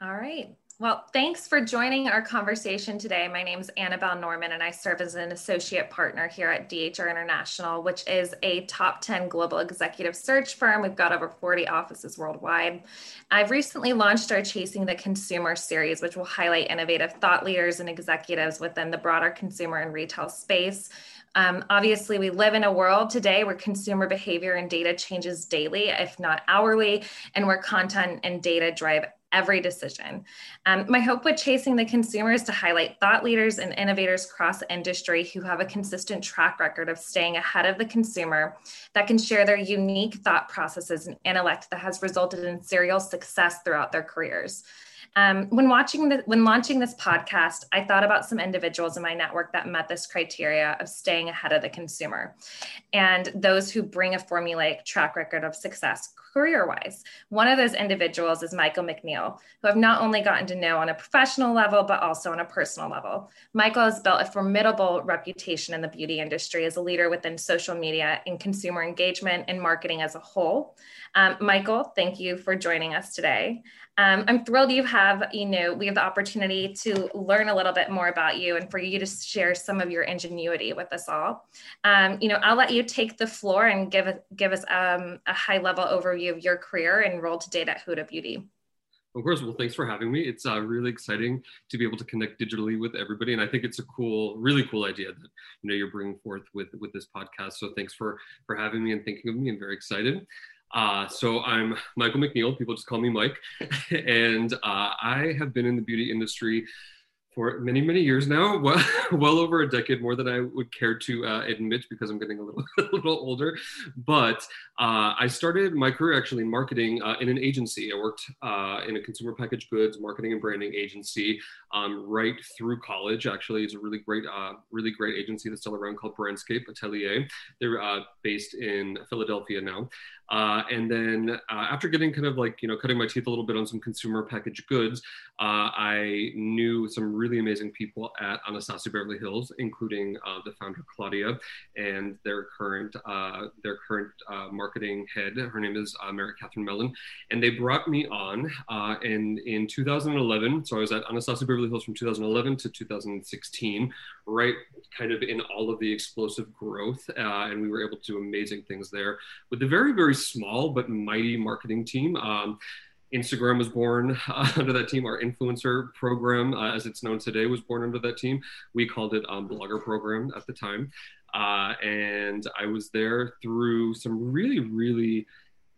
All right. Well, thanks for joining our conversation today. My name is Annabelle Norman, and I serve as an associate partner here at DHR International, which is a top 10 global executive search firm. We've got over 40 offices worldwide. I've recently launched our Chasing the Consumer series, which will highlight innovative thought leaders and executives within the broader consumer and retail space. Um, obviously, we live in a world today where consumer behavior and data changes daily, if not hourly, and where content and data drive every decision. Um, my hope with Chasing the Consumer is to highlight thought leaders and innovators across the industry who have a consistent track record of staying ahead of the consumer that can share their unique thought processes and intellect that has resulted in serial success throughout their careers. Um, when watching the, when launching this podcast, I thought about some individuals in my network that met this criteria of staying ahead of the consumer, and those who bring a formulaic track record of success career wise. One of those individuals is Michael McNeil, who I've not only gotten to know on a professional level, but also on a personal level. Michael has built a formidable reputation in the beauty industry as a leader within social media and consumer engagement and marketing as a whole. Um, Michael, thank you for joining us today. Um, I'm thrilled you have, you know, we have the opportunity to learn a little bit more about you and for you to share some of your ingenuity with us all. Um, you know, I'll let you take the floor and give, give us um, a high level overview of your career and role to date at Huda Beauty. Of course. Well, thanks for having me. It's uh, really exciting to be able to connect digitally with everybody, and I think it's a cool, really cool idea that you know you're bringing forth with with this podcast. So thanks for for having me and thinking of me. I'm very excited. Uh, so I'm Michael McNeil. People just call me Mike, and uh, I have been in the beauty industry for many many years now well, well over a decade more than i would care to uh, admit because i'm getting a little a little older. But uh, i started my career actually in marketing uh, in an agency. I worked uh, in a consumer packaged goods marketing and branding agency um, right through college actually it's a really great uh, really great agency that's still around called brandscape atelier they're uh, based in philadelphia now uh, and then uh, after getting kind of like, you know, cutting my teeth a little bit on some consumer packaged goods, uh, I knew some really amazing people at Anastasia Beverly Hills, including uh, the founder Claudia and their current their current marketing head. Her name is Mary Catherine Mellon. And they brought me on and in 2011. So I was at Anastasia Beverly Hills from 2011 to 2016, right kind of in all of the explosive growth. and we were able to do amazing things there with the very, very small but mighty marketing team. Um, Instagram was born uh, under that team. Our influencer program, uh, as it's known today, was born under that team. We called it um, Blogger Program at the time. Uh, and I was there through some really, really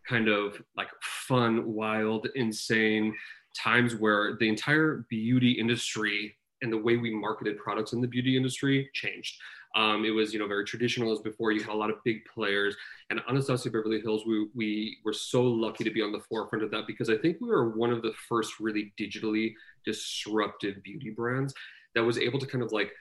kind of like fun, wild, insane times where the entire beauty industry and the way we marketed products in the beauty industry changed. Um, it was, you know, very traditional as before. You had a lot of big players, and Anastasia Beverly Hills, we we were so lucky to be on the forefront of that because I think we were one of the first really digitally disruptive beauty brands that was able to kind of like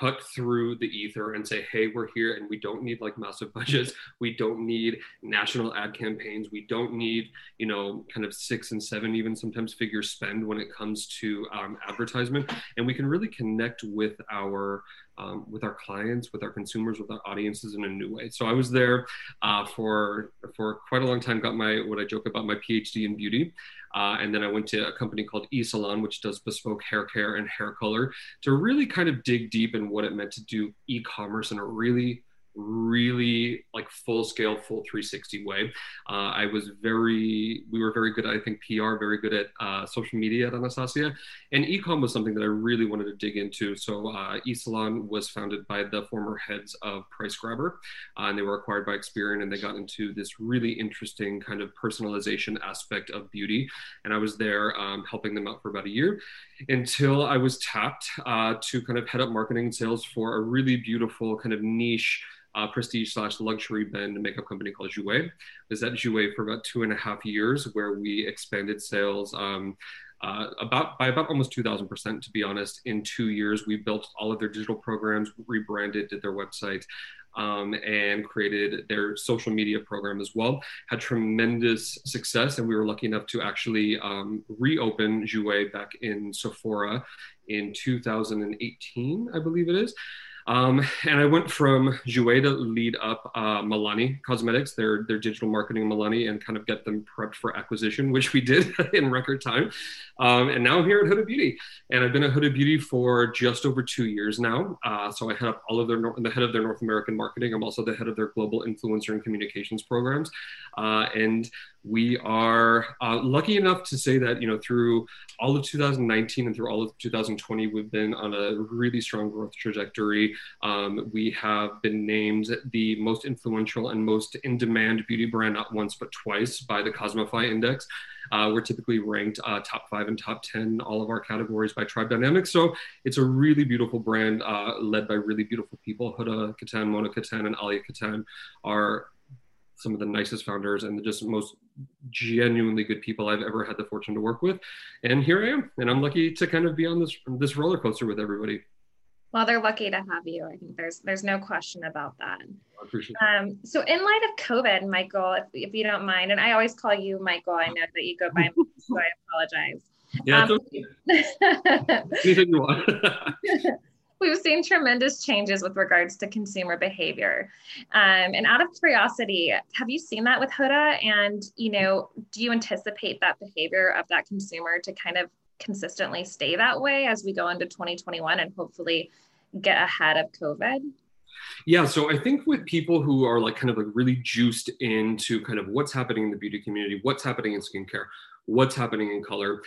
cut through the ether and say, hey, we're here and we don't need like massive budgets. We don't need national ad campaigns. We don't need, you know, kind of six and seven, even sometimes figure spend when it comes to um, advertisement. And we can really connect with our um, with our clients, with our consumers, with our audiences in a new way. So I was there uh, for for quite a long time. Got my what I joke about my PhD in beauty, uh, and then I went to a company called eSalon, which does bespoke hair care and hair color, to really kind of dig deep in what it meant to do e-commerce in a really really like full scale full 360 way. Uh, i was very we were very good at i think pr very good at uh, social media at anastasia. And ecom was something that i really wanted to dig into. So uh, esalon was founded by the former heads of price grabber uh, and they were acquired by experian and they got into this really interesting kind of personalization aspect of beauty. And i was there um, helping them out for about a year until i was tapped uh, to kind of head up marketing and sales for a really beautiful kind of niche uh, prestige slash luxury brand makeup company called Jouer. I was at Jouer for about two and a half years, where we expanded sales um, uh, about by about almost 2,000% to be honest. In two years, we built all of their digital programs, rebranded, did their website. Um, and created their social media program as well. Had tremendous success, and we were lucky enough to actually um, reopen Jouer back in Sephora in 2018, I believe it is. Um, and I went from Jouer to lead up uh, Milani Cosmetics, their their digital marketing Milani, and kind of get them prepped for acquisition, which we did in record time. Um, and now I'm here at Huda Beauty, and I've been at Huda Beauty for just over two years now. Uh, so I head up all of their the head of their North American marketing. I'm also the head of their global influencer and communications programs, uh, and we are uh, lucky enough to say that you know through all of 2019 and through all of 2020 we've been on a really strong growth trajectory um, we have been named the most influential and most in-demand beauty brand not once but twice by the cosmify index uh, we're typically ranked uh, top five and top 10 all of our categories by tribe dynamics so it's a really beautiful brand uh, led by really beautiful people huda kattan mona kattan and alya kattan are some of the nicest founders and the just most genuinely good people I've ever had the fortune to work with. And here I am, and I'm lucky to kind of be on this this roller coaster with everybody. Well, they're lucky to have you. I think there's there's no question about that. I appreciate um, so in light of COVID, Michael, if, if you don't mind, and I always call you Michael, I know that you go by, so I apologize. Yeah, um, okay. anything you want. we've seen tremendous changes with regards to consumer behavior. Um, and out of curiosity, have you seen that with Huda? And you know, do you anticipate that behavior of that consumer to kind of consistently stay that way as we go into 2021 and hopefully get ahead of COVID? Yeah, so I think with people who are like kind of like really juiced into kind of what's happening in the beauty community, what's happening in skincare, what's happening in color,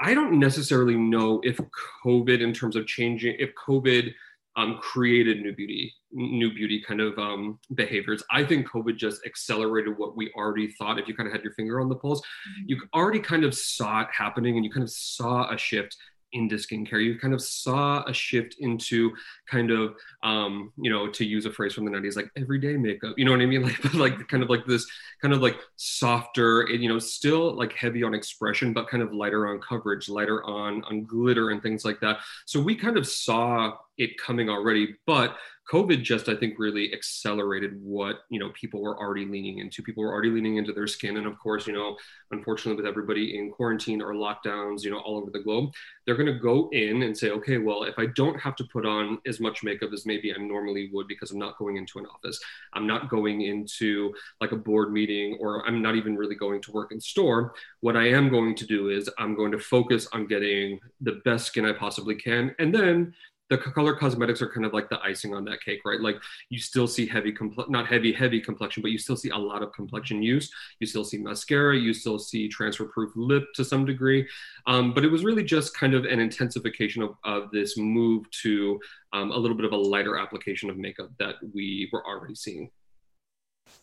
I don't necessarily know if COVID, in terms of changing, if COVID um, created new beauty, new beauty kind of um, behaviors. I think COVID just accelerated what we already thought. If you kind of had your finger on the pulse, mm-hmm. you already kind of saw it happening, and you kind of saw a shift into skincare. You kind of saw a shift into kind of, um, you know, to use a phrase from the 90s, like everyday makeup. You know what I mean? Like, like kind of like this kind of like softer, and, you know, still like heavy on expression, but kind of lighter on coverage, lighter on on glitter and things like that. So we kind of saw it coming already, but COVID just, I think, really accelerated what you know people were already leaning into. People were already leaning into their skin, and of course, you know, unfortunately, with everybody in quarantine or lockdowns, you know, all over the globe, they're going to go in and say, okay, well, if I don't have to put on as much makeup as maybe I normally would because I'm not going into an office, I'm not going into like a board meeting, or I'm not even really going to work in store. What I am going to do is I'm going to focus on getting the best skin I possibly can, and then the color cosmetics are kind of like the icing on that cake, right? Like you still see heavy, not heavy, heavy complexion, but you still see a lot of complexion use. You still see mascara, you still see transfer proof lip to some degree. Um, but it was really just kind of an intensification of, of this move to um, a little bit of a lighter application of makeup that we were already seeing.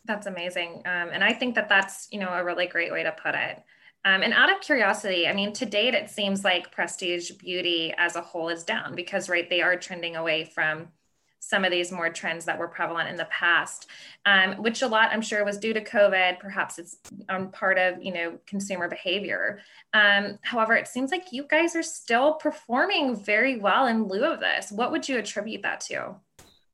That's amazing. Um, and I think that that's, you know, a really great way to put it. Um, and out of curiosity, I mean, to date, it seems like prestige beauty as a whole is down because, right, they are trending away from some of these more trends that were prevalent in the past, um, which a lot I'm sure was due to COVID. Perhaps it's um, part of you know consumer behavior. Um, however, it seems like you guys are still performing very well in lieu of this. What would you attribute that to?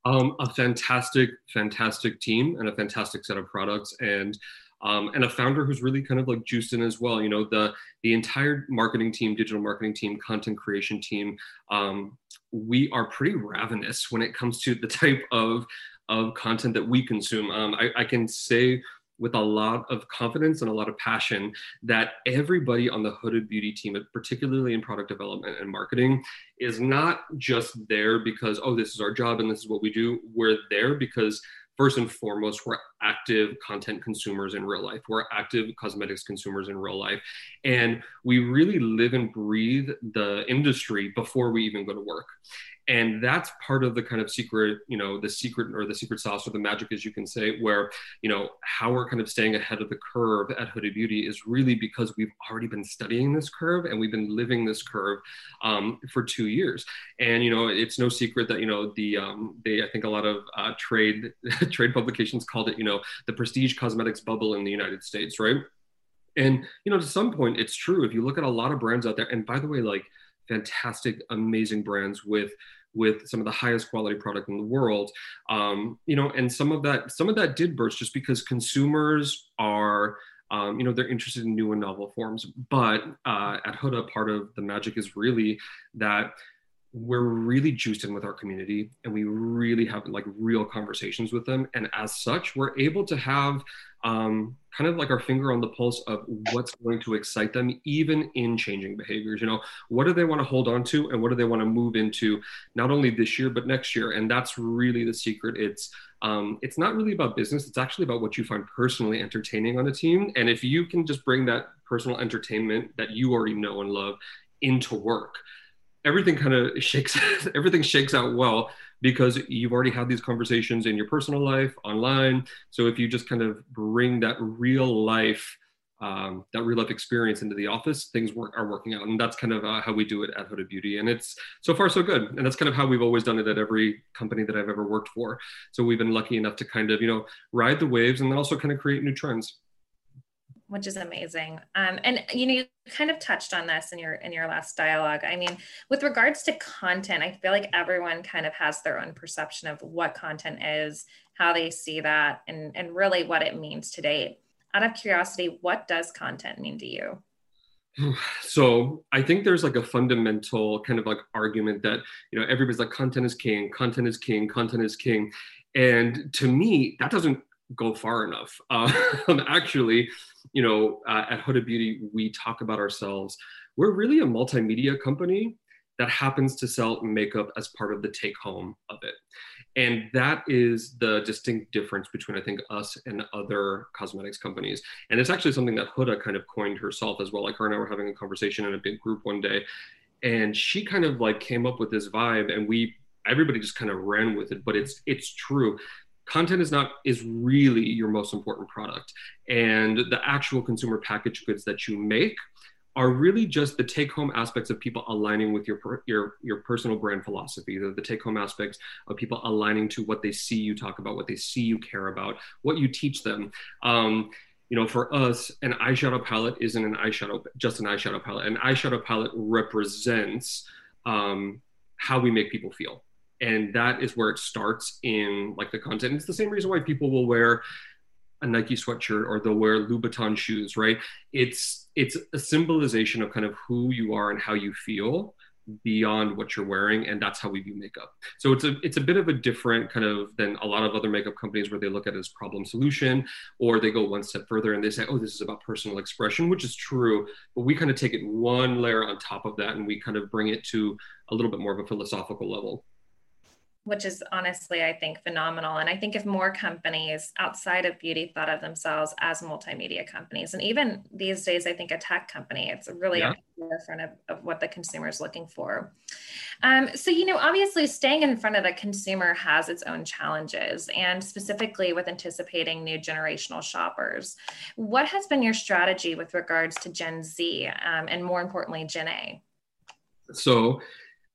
Um, a fantastic, fantastic team and a fantastic set of products and um, and a founder who's really kind of like juiced in as well. You know, the the entire marketing team, digital marketing team, content creation team, um, we are pretty ravenous when it comes to the type of of content that we consume. Um, I, I can say with a lot of confidence and a lot of passion that everybody on the Huda Beauty team, particularly in product development and marketing, is not just there because, oh, this is our job and this is what we do. We're there because first and foremost, we're active content consumers in real life. We're active cosmetics consumers in real life. And we really live and breathe the industry before we even go to work and that's part of the kind of secret you know the secret or the secret sauce or the magic as you can say where you know how we're kind of staying ahead of the curve at Huda Beauty is really because we've already been studying this curve and we've been living this curve um, for two years. And you know it's no secret that you know the um, they i think a lot of uh, trade trade publications called it you know the prestige cosmetics bubble in the united states right? And you know to some point it's true. If you look at a lot of brands out there and by the way like fantastic, amazing brands with with some of the highest quality product in the world. Um, you know and some of that some of that did burst just because consumers are um, you know they're interested in new and novel forms. But uh, at huda part of the magic is really that we're really juiced in with our community and we really have like real conversations with them. And as such we're able to have um, kind of like our finger on the pulse of what's going to excite them even in changing behaviors. You know what do they want to hold on to and what do they want to move into not only this year but next year? And that's really the secret. It's um, it's not really about business. It's actually about what you find personally entertaining on a team. And if you can just bring that personal entertainment that you already know and love into work everything kind of shakes everything shakes out well because you've already had these conversations in your personal life online. So if you just kind of bring that real life um, that real life experience into the office things work are working out. And that's kind of uh, how we do it at Huda Beauty. And it's so far so good. And that's kind of how we've always done it at every company that i've ever worked for. So we've been lucky enough to kind of you know ride the waves and then also kind of create new trends which is amazing. Um, and you know, you kind of touched on this in your in your last dialogue. I mean, with regards to content, I feel like everyone kind of has their own perception of what content is, how they see that, and and really what it means today. Out of curiosity, what does content mean to you? So I think there's like a fundamental kind of like argument that you know everybody's like content is king, content is king, content is king, and to me that doesn't go far enough. Um, actually, you know, uh, at Huda Beauty, we talk about ourselves. We're really a multimedia company that happens to sell makeup as part of the take home of it. And that is the distinct difference between, I think, us and other cosmetics companies. And it's actually something that Huda kind of coined herself as well. Like her and I were having a conversation in a big group one day. And she kind of like came up with this vibe and we everybody just kind of ran with it. But it's it's true content is not is really your most important product. And the actual consumer packaged goods that you make are really just the take home aspects of people aligning with your your your personal brand philosophy the, the take home aspects of people aligning to what they see you talk about what they see you care about what you teach them. Um, you know for us an eyeshadow palette isn't an eyeshadow just an eyeshadow palette. An eyeshadow palette represents um, how we make people feel and that is where it starts in like the content. It's the same reason why people will wear a nike sweatshirt or they'll wear louboutin shoes right? It's it's a symbolization of kind of who you are and how you feel beyond what you're wearing and that's how we view makeup. So it's a it's a bit of a different kind of than a lot of other makeup companies where they look at it as problem solution or they go one step further and they say oh this is about personal expression which is true but we kind of take it one layer on top of that and we kind of bring it to a little bit more of a philosophical level which is honestly, I think, phenomenal. And I think if more companies outside of beauty thought of themselves as multimedia companies, and even these days, I think a tech company, it's really yeah. front of, of what the consumer is looking for. Um, so, you know, obviously, staying in front of the consumer has its own challenges, and specifically with anticipating new generational shoppers. What has been your strategy with regards to Gen Z um, and more importantly, Gen A? So,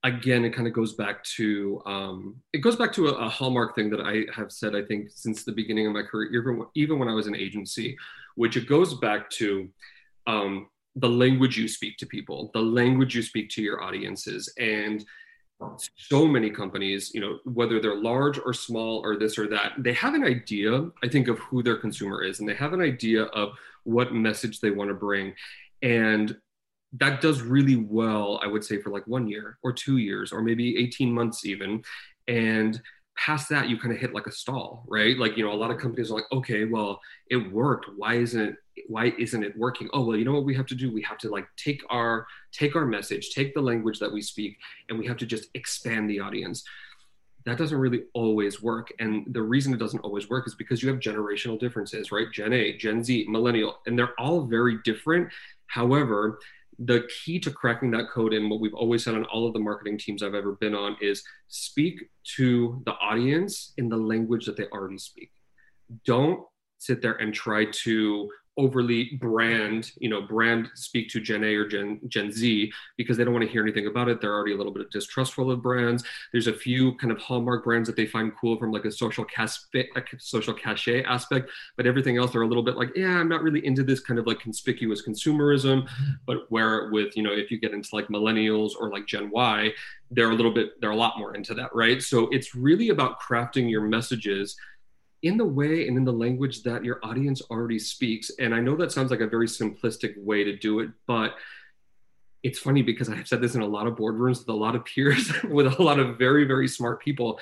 again, it kind of goes back to um, it goes back to a, a, hallmark thing that I have said I think since the beginning of my career, even even when I was an agency, which it goes back to um, the language you speak to people, the language you speak to your audiences, and so many companies, you know, whether they're large or small or this or that, they have an idea, I think, of who their consumer is, and they have an idea of what message they want to bring, and that does really well, I would say, for like one year or two years or maybe 18 months even. And past that, you kind of hit like a stall, right? Like, you know, a lot of companies are like, okay, well, it worked. Why isn't it? Why isn't it working? Oh, well, you know what we have to do? We have to like take our take our message, take the language that we speak, and we have to just expand the audience that doesn't really always work. And the reason it doesn't always work is because you have generational differences, right? Gen A, Gen Z, millennial, and they're all very different. However, the key to cracking that code and what we've always said on all of the marketing teams I've ever been on is speak to the audience in the language that they already speak. Don't sit there and try to overly brand, you know, brand speak to Gen A or Gen Gen Z because they don't want to hear anything about it. They're already a little bit distrustful of brands. There's a few kind of hallmark brands that they find cool from like a social a social cachet aspect, but everything else they're a little bit like, yeah, I'm not really into this kind of like conspicuous consumerism. But where with you know, if you get into like millennials or like Gen Y, they're a little bit they're a lot more into that, right? So it's really about crafting your messages in the way and in the language that your audience already speaks. And I know that sounds like a very simplistic way to do it, but it's funny because I've said this in a lot of boardrooms with a lot of peers, with a lot of very, very smart people.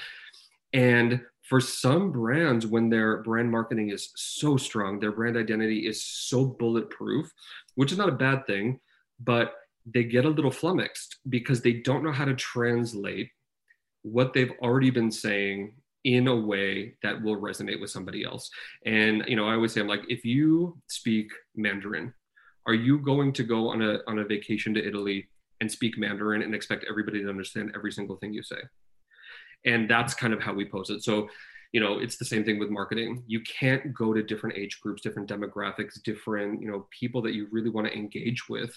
And for some brands, when their brand marketing is so strong, their brand identity is so bulletproof, which is not a bad thing, but they get a little flummoxed because they don't know how to translate what they've already been saying in a way that will resonate with somebody else. And you know, I always say, I'm like, if you speak Mandarin, are you going to go on a on a vacation to Italy and speak Mandarin and expect everybody to understand every single thing you say? And that's kind of how we pose it. So, you know, it's the same thing with marketing. You can't go to different age groups, different demographics, different, you know, people that you really want to engage with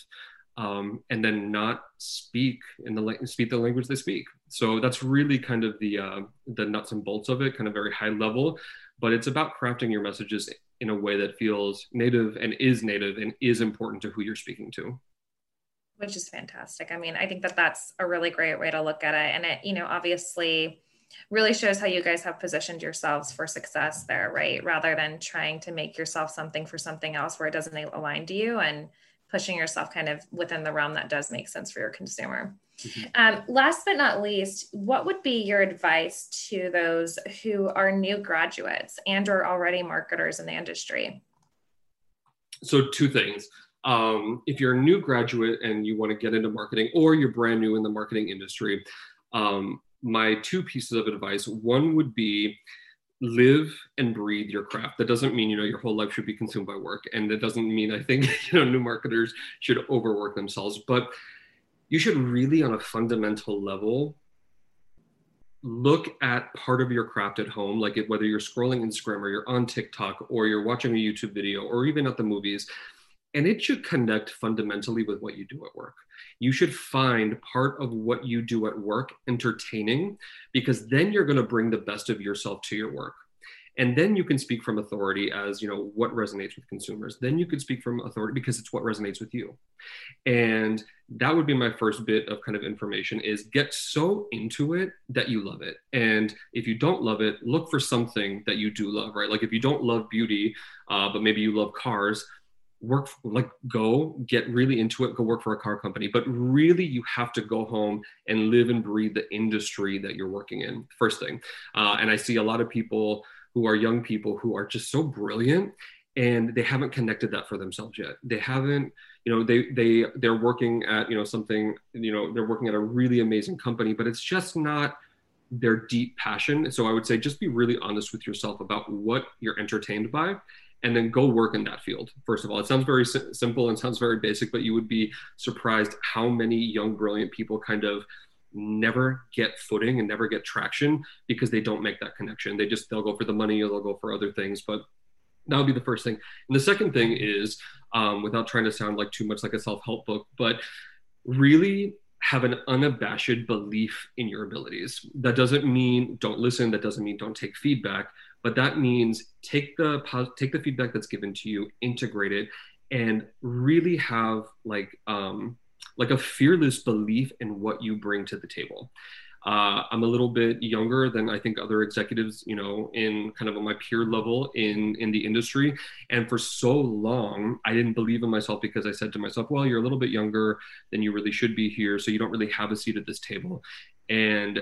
um, and then not speak in the speak the language they speak. So that's really kind of the uh, the nuts and bolts of it, kind of very high level. But it's about crafting your messages in a way that feels native and is native and is important to who you're speaking to. Which is fantastic. I mean, I think that that's a really great way to look at it, and it, you know, obviously really shows how you guys have positioned yourselves for success there, right? Rather than trying to make yourself something for something else where it doesn't align to you and pushing yourself kind of within the realm that does make sense for your consumer. Mm-hmm. Um, last but not least, what would be your advice to those who are new graduates and or already marketers in the industry? So two things. Um, if you're a new graduate and you want to get into marketing or you're brand new in the marketing industry, um, my two pieces of advice, one would be live and breathe your craft. That doesn't mean, you know, your whole life should be consumed by work. And that doesn't mean I think, you know, new marketers should overwork themselves, but you should really on a fundamental level look at part of your craft at home, like it, whether you're scrolling Instagram or you're on TikTok or you're watching a YouTube video or even at the movies, and it should connect fundamentally with what you do at work. You should find part of what you do at work entertaining because then you're going to bring the best of yourself to your work. And then you can speak from authority as, you know, what resonates with consumers. Then you could speak from authority because it's what resonates with you. And that would be my first bit of kind of information is get so into it that you love it. And if you don't love it, look for something that you do love, right? Like if you don't love beauty, uh, but maybe you love cars, work like go get really into it go work for a car company but really you have to go home and live and breathe the industry that you're working in first thing. Uh, and i see a lot of people who are young people who are just so brilliant and they haven't connected that for themselves yet. They haven't you know they they they're working at you know something you know they're working at a really amazing company but it's just not their deep passion. So i would say just be really honest with yourself about what you're entertained by and then go work in that field. First of all, it sounds very simple and sounds very basic, but you would be surprised how many young, brilliant people kind of never get footing and never get traction because they don't make that connection. They just, they'll go for the money or they'll go for other things. But that would be the first thing. And the second thing is, um, without trying to sound like too much like a self help book, but really have an unabashed belief in your abilities. That doesn't mean don't listen. That doesn't mean don't take feedback but that means take the take the feedback that's given to you integrate it and really have like um, like a fearless belief in what you bring to the table. Uh, i'm a little bit younger than i think other executives you know in kind of on my peer level in in the industry. And for so long i didn't believe in myself because i said to myself well you're a little bit younger than you really should be here so you don't really have a seat at this table. And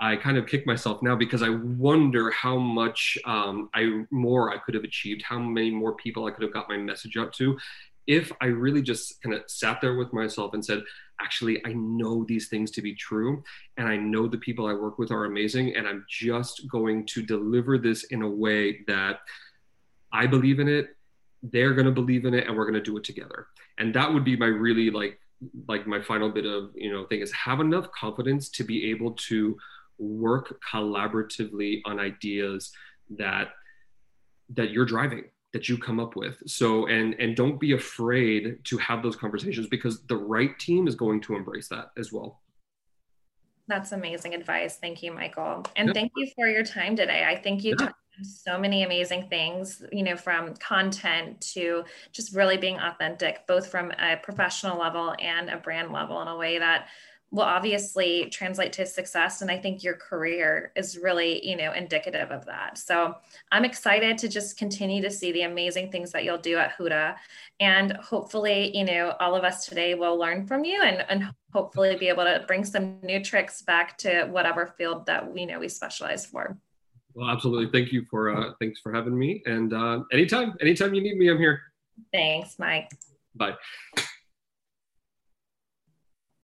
I kind of kick myself now because I wonder how much um, I more I could have achieved, how many more people I could have got my message out to, if I really just kind of sat there with myself and said, actually, I know these things to be true, and I know the people I work with are amazing, and I'm just going to deliver this in a way that I believe in it, they're going to believe in it, and we're going to do it together. And that would be my really like like my final bit of you know thing is have enough confidence to be able to work collaboratively on ideas that that you're driving that you come up with. So and and don't be afraid to have those conversations because the right team is going to embrace that as well. That's amazing advice. Thank you michael. And thank you for your time today. I think you yeah. so many amazing things you know from content to just really being authentic both from a professional level and a brand level in a way that will obviously translate to success and i think your career is really you know indicative of that. So i'm excited to just continue to see the amazing things that you'll do at huda and hopefully you know all of us today will learn from you and, and hopefully be able to bring some new tricks back to whatever field that we know we specialize for. Well absolutely. Thank you for uh, thanks for having me and uh, anytime anytime you need me i'm here. Thanks mike. Bye